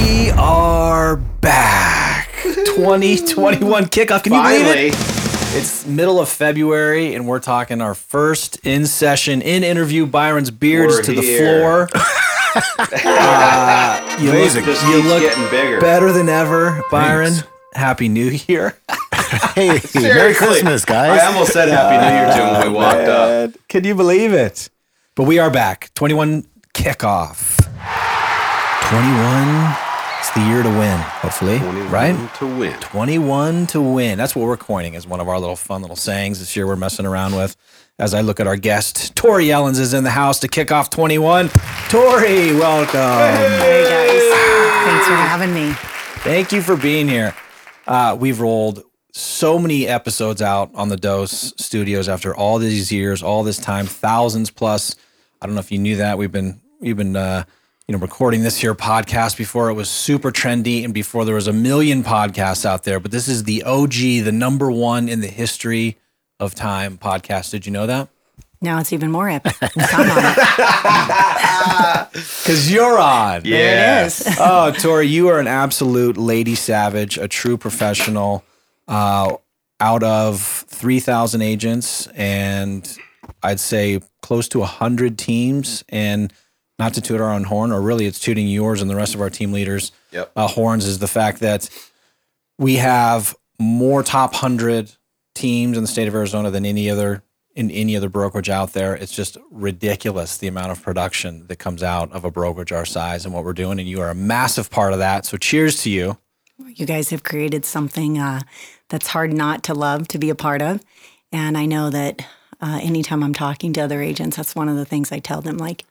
We are back. 2021 kickoff. Can you believe it? It's middle of February, and we're talking our first in session, in interview. Byron's beard is to the here. floor. Uh, you Amazing. Look, Just you keeps look getting bigger. better than ever, Byron. Thanks. Happy New Year. Hey, Merry Christmas, guys. I almost said Happy New Year to him when we walked up. Can you believe it? But we are back. 21 kickoff. 21 is the year to win, hopefully. Right? To win. 21 to win. That's what we're coining as one of our little fun little sayings this year we're messing around with. As I look at our guest, Tori Ellens is in the house to kick off 21. Tori, welcome. Hey guys, thanks for having me. Thank you for being here. Uh, we've rolled so many episodes out on the Dose Studios after all these years, all this time, thousands plus. I don't know if you knew that we've been we've been uh, you know recording this here podcast before it was super trendy and before there was a million podcasts out there. But this is the OG, the number one in the history of time podcast. Did you know that? Now it's even more epic. Because you're on. there it is. oh, Tori, you are an absolute lady savage, a true professional. Uh, out of 3,000 agents, and I'd say close to 100 teams, and not to toot our own horn, or really it's tooting yours and the rest of our team leaders' Yep. uh, horns, is the fact that we have more top 100 teams in the state of Arizona than any other in any other brokerage out there. It's just ridiculous the amount of production that comes out of a brokerage our size and what we're doing. And you are a massive part of that. So cheers to you. You guys have created something uh, that's hard not to love to be a part of, and I know that uh, anytime I'm talking to other agents, that's one of the things I tell them. Like,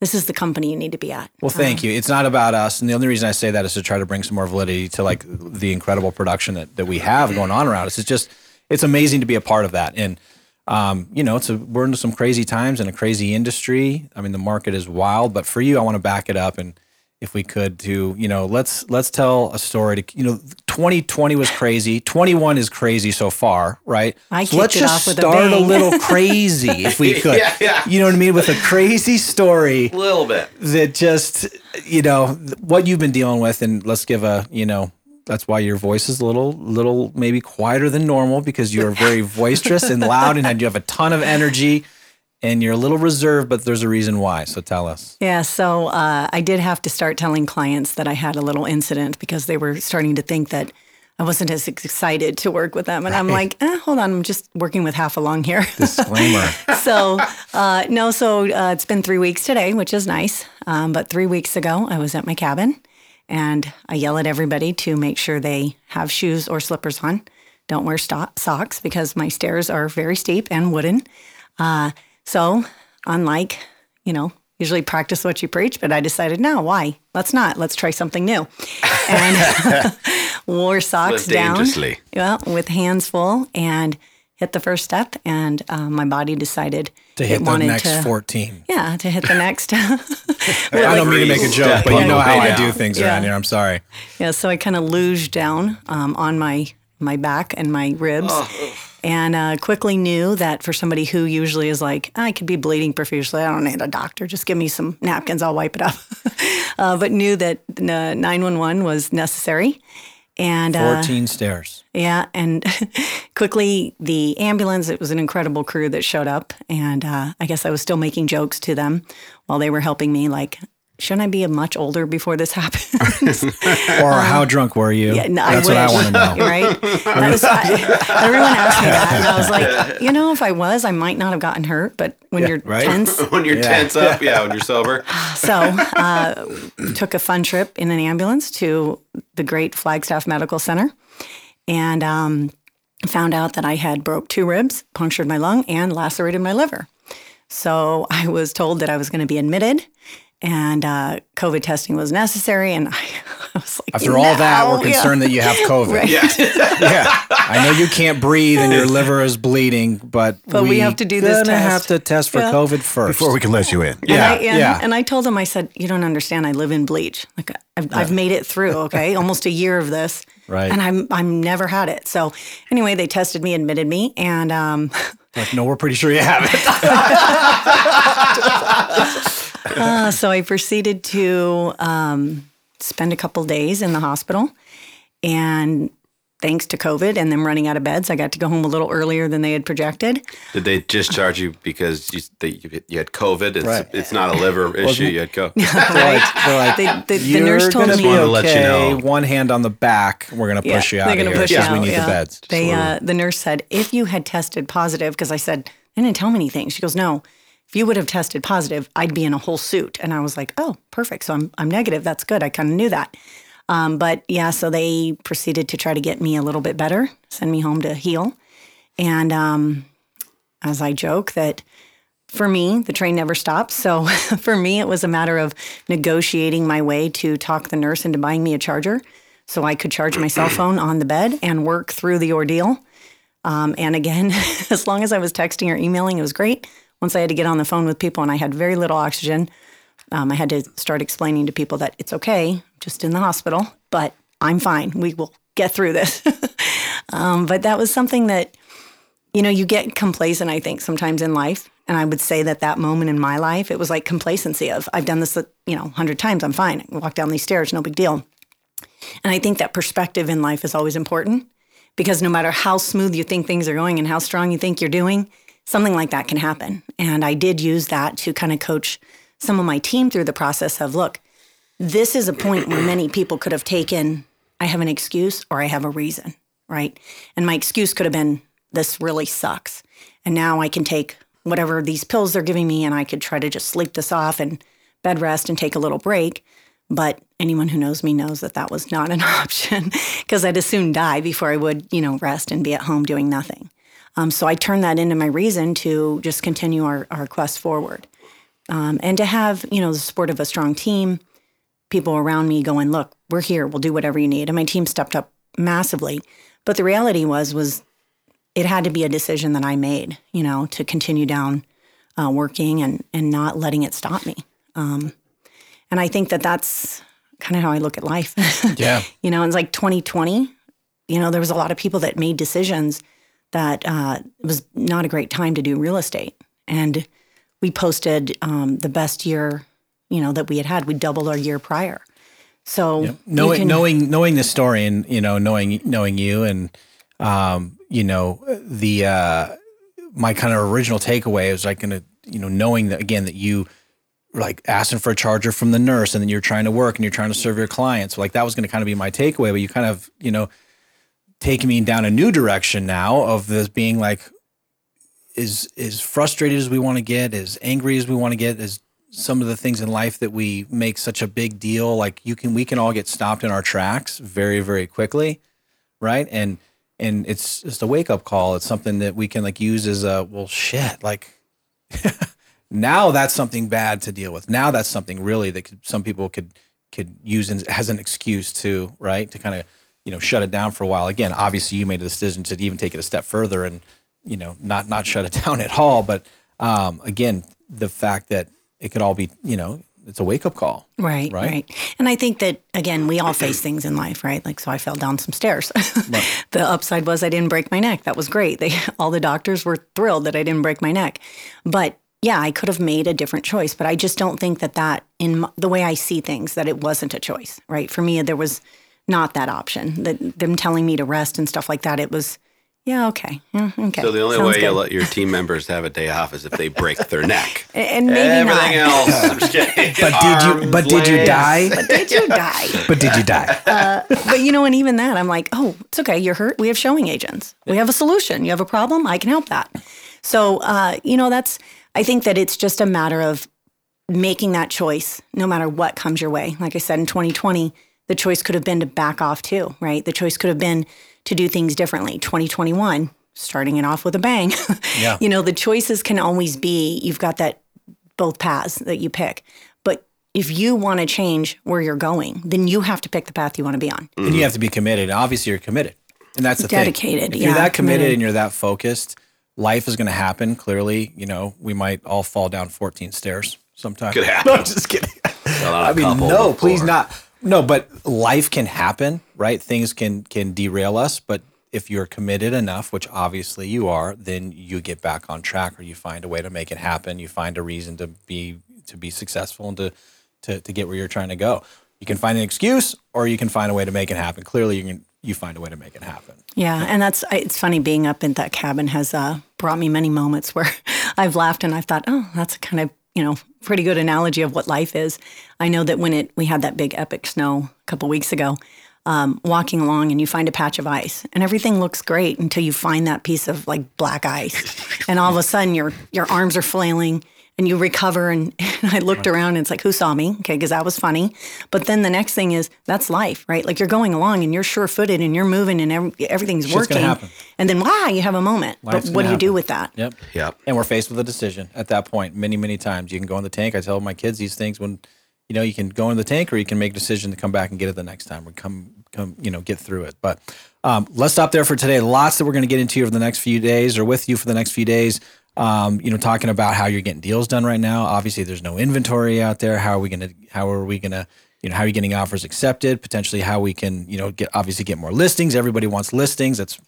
this is the company you need to be at. Well, thank you. It's not about us. And the only reason I say that is to try to bring some more validity to like the incredible production that, that we have going on around us. It's just, it's amazing to be a part of that. And, um, you know, it's a, we're into some crazy times and a crazy industry. I mean, the market is wild, but for you, I want to back it up. And if we could to, you know, let's, let's tell a story to, you know, 2020 was crazy. 21 is crazy so far, right? I so let's it just off with a start a bang. little crazy if we could. Yeah, yeah. You know what I mean? With a crazy story A little bit. that just you know what you've been dealing with and let's give a you know that's why your voice is a little little maybe quieter than normal because you're very boisterous and loud and you have a ton of energy and you're a little reserved but there's a reason why so tell us Yeah, so uh, I did have to start telling clients that I had a little incident because they were starting to think that I wasn't as excited to work with them. And I'm like, eh, hold on, I'm just working with half a lung here. disclaimer so uh, no, so uh, it's been three weeks today, which is nice. Um, but three weeks ago, I was at my cabin, and I yell at everybody to make sure they have shoes or slippers on. Don't wear sto- socks because my stairs are very steep and wooden. So unlike you know. Usually practice what you preach, but I decided no, why? Let's not. Let's try something new. And wore socks down. dangerously. Yeah, with hands full and hit the first step, and uh, my body decided to hit it the next to, 14 Yeah, to hit the next. i don't mean to make a joke but you know how i do things around here i'm sorry yeah, so I kind of luged down um, on my my back and my ribs. And uh, quickly knew that for somebody who usually is like, I could be bleeding profusely. I don't need a doctor. Just give me some napkins. I'll wipe it up. uh, but knew that uh, 911 was necessary. And uh, 14 stairs Yeah, and quickly the ambulance. It was an incredible crew that showed up, and uh, I guess I was still making jokes to them while they were helping me. Like, shouldn't I be a much older before this happens? or how drunk were you Yeah, no, that's what i want to know Right? That was, I, everyone asked me that, and I was like, you know, if I was, I might not have gotten hurt. But when you're right? tense, When you're tense up, yeah, when you're sober. so uh, took a fun trip in an ambulance to the great Flagstaff Medical Center, and um, found out that I had broke two ribs, punctured my lung, and lacerated my liver. So I was told that I was going to be admitted, and uh, COVID testing was necessary. And I, I was like, after all that we're Yeah. concerned that you have covid Right. yeah, I know you can't breathe and your liver is bleeding, but But we have to do this gonna test. have to test for Yeah. COVID first Before we can let you in. And Yeah, I, and, yeah. And I told him, I said, you don't understand. I live in bleach. Like I've, I've made it through. Okay, almost a year of this. Right. And I'm I'm never had it. So anyway, they tested me, admitted me, and um, Like, no, we're pretty sure you have it. Uh, so I proceeded to um, spend a couple days in the hospital. And thanks to COVID and them running out of beds, I got to go home a little earlier than they had projected. Did they discharge you because you they, you you had COVID? It's, Right. it's not a liver issue. You had COVID. They're like, they're like, They- the- the "You're nurse told gonna me- be Wanted to let you okay. know." One hand on the back. We're gonna push you out they're of gonna here push you because we need yeah. the beds. They, uh, the nurse said, if you had tested positive, because I said, they didn't tell me anything. She goes, no, if you would have tested positive, I'd be in a whole suit. And I was like, oh, perfect. So I'm, I'm negative. That's good. I kind of knew that. Um, but yeah, so they proceeded to try to get me a little bit better, send me home to heal. And um, as I joke, that for me, the train never stops. So for me, it was a matter of negotiating my way to talk the nurse into buying me a charger so I could charge my cell phone on the bed and work through the ordeal. Um, and again, as long as I was texting or emailing, it was great. Once I had to get on the phone with people and I had very little oxygen, um, I had to start explaining to people that it's okay, just in the hospital, but I'm fine. We will get through this. um, but that was something that you know, you get complacent, I think, sometimes in life. And I would say that that moment in my life, it was like complacency of, I've done this, you know, 100 times, I'm fine. I walk down these stairs, no big deal. And I think that perspective in life is always important because no matter how smooth you think things are going and how strong you think you're doing, something like that can happen. And I did use that to kind of coach some of my team through the process of, look, this is a point where many people could have taken, I have an excuse or I have a reason, right? And my excuse could have been, this really sucks. And now I can take whatever these pills they're giving me and I could try to just sleep this off and bed rest and take a little break. But anyone who knows me knows that that was not an option because I'd as soon die before I would, you know, rest and be at home doing nothing. Um, so I turned that into my reason to just continue our, our quest forward um, and to have, you know, the support of a strong team, people around me going, look, we're here, we'll do whatever you need. And my team stepped up massively. But the reality was, was it had to be a decision that I made, you know, to continue down uh, working and and not letting it stop me. Um, and I think that that's kind of how I look at life. Yeah. you know, it's like 2020. You know, there was a lot of people that made decisions that uh, it was not a great time to do real estate, and we posted um, the best year, you know, that we had had. We doubled our year prior. So you knowing can- knowing knowing the story and you know knowing knowing you and um, you know the uh, my kind of original takeaway is like gonna you know knowing that again that you were like asking for a charger from the nurse and then you're trying to work and you're trying to serve your clients like that was gonna kind of be my takeaway but you kind of you know taking me down a new direction now of this being like as as frustrated as we want to get as angry as we want to get as some of the things in life that we make such a big deal like you can we can all get stopped in our tracks very very quickly right? And and it's just a wake up call. It's something that we can like use as a well shit like now that's something bad to deal with. Now that's something really that could, some people could could use as an excuse to right? To kind of you know shut it down for a while again obviously you made a decision to even take it a step further and you know not not shut it down at all but um again the fact that it could all be you know it's a wake up call Right, Right? right, And I think that again, we all face things in life, right? Like, so I fell down some stairs. the upside was I didn't break my neck. That was great. They, all the doctors were thrilled that I didn't break my neck. But yeah, I could have made a different choice. But I just don't think that that, in the way I see things, that it wasn't a choice, right? For me, there was not that option. That them telling me to rest and stuff like that. It was, yeah, okay, yeah, okay. So the only Sounds way you good. let your team members have a day off is if they break their neck. and maybe Everything not. else, I'm just kidding. but did you Arms, but did you legs. die Did you die? but did you die but you know, and even that, I'm like, oh, it's okay. You're hurt. We have showing agents. We have a solution. You have a problem. I can help that. So, uh, you know, that's, I think that it's just a matter of making that choice no matter what comes your way. Like I said, in 2020, the choice could have been to back off too, right? The choice could have been to do things differently. 2021, starting it off with a bang. Yeah. you know, the choices can always be, you've got that both paths that you pick. But if you want to change where you're going, then you have to pick the path you want to be on. and you have to be committed. Obviously, you're committed, and that's the Dedicated, thing. If you're that committed, committed. and mm-hmm. you're that focused, life is going to happen. Clearly, you know, we might all fall down 14 stairs sometime. Could happen. No, I'm just kidding. Fell out I a mean, no, before. please not. No, but life can happen, right? Things can can derail us, but if you're committed enough, which obviously you are, then you get back on track, or you find a way to make it happen. You find a reason to be to be successful and to to to get where you're trying to go. You can find an excuse, or you can find a way to make it happen. Clearly, you can you find a way to make it happen. Yeah, and that's it's funny being up in that cabin has uh, brought me many moments where I've laughed and I've thought, oh, that's a kind of you know pretty good analogy of what life is. I know that when it we had that big epic snow a couple weeks ago, um, walking along and you find a patch of ice and everything looks great until you find that piece of like black ice, and all of a sudden your your arms are flailing and you recover and, and i looked around and it's like who saw me okay because that was funny but then the next thing is that's life right like you're going along and you're sure-footed and you're moving and every, everything's Shit's gonna working happen. and then wow you have a moment Life's but what do gonna you do with that Yep. Yep. And we're faced with a decision at that point many, many times. You can go in the tank. I tell my kids these things when, you know, you can go in the tank or you can make a decision to come back and get it the next time or come, come, you know, get through it. But um, let's stop there for today. Lots that we're going to get into over the next few days or with you for the next few days. Um, you know, talking about how you're getting deals done right now. Obviously, there's no inventory out there. How are we to, how are we to, you know, how are you getting offers accepted? Potentially how we can, you know, get, obviously get more listings. Everybody wants listings. That's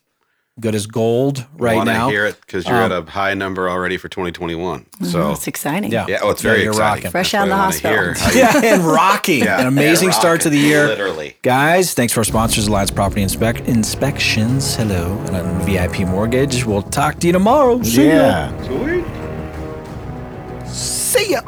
good as gold right want now. to hear it because you're at um, a high number already for 2021. So oh, it's exciting Yeah. yeah, oh, it's very Yeah, you're exciting. rocking. Fresh That's out of the hospital. hear, how yeah, and rocking. An amazing Yeah, start to the year. Literally. Guys, thanks for our sponsors, Alliance Property Inspec- Inspections. Hello. And on VIP Mortgage. We'll talk to you tomorrow. See ya. Yeah. See ya.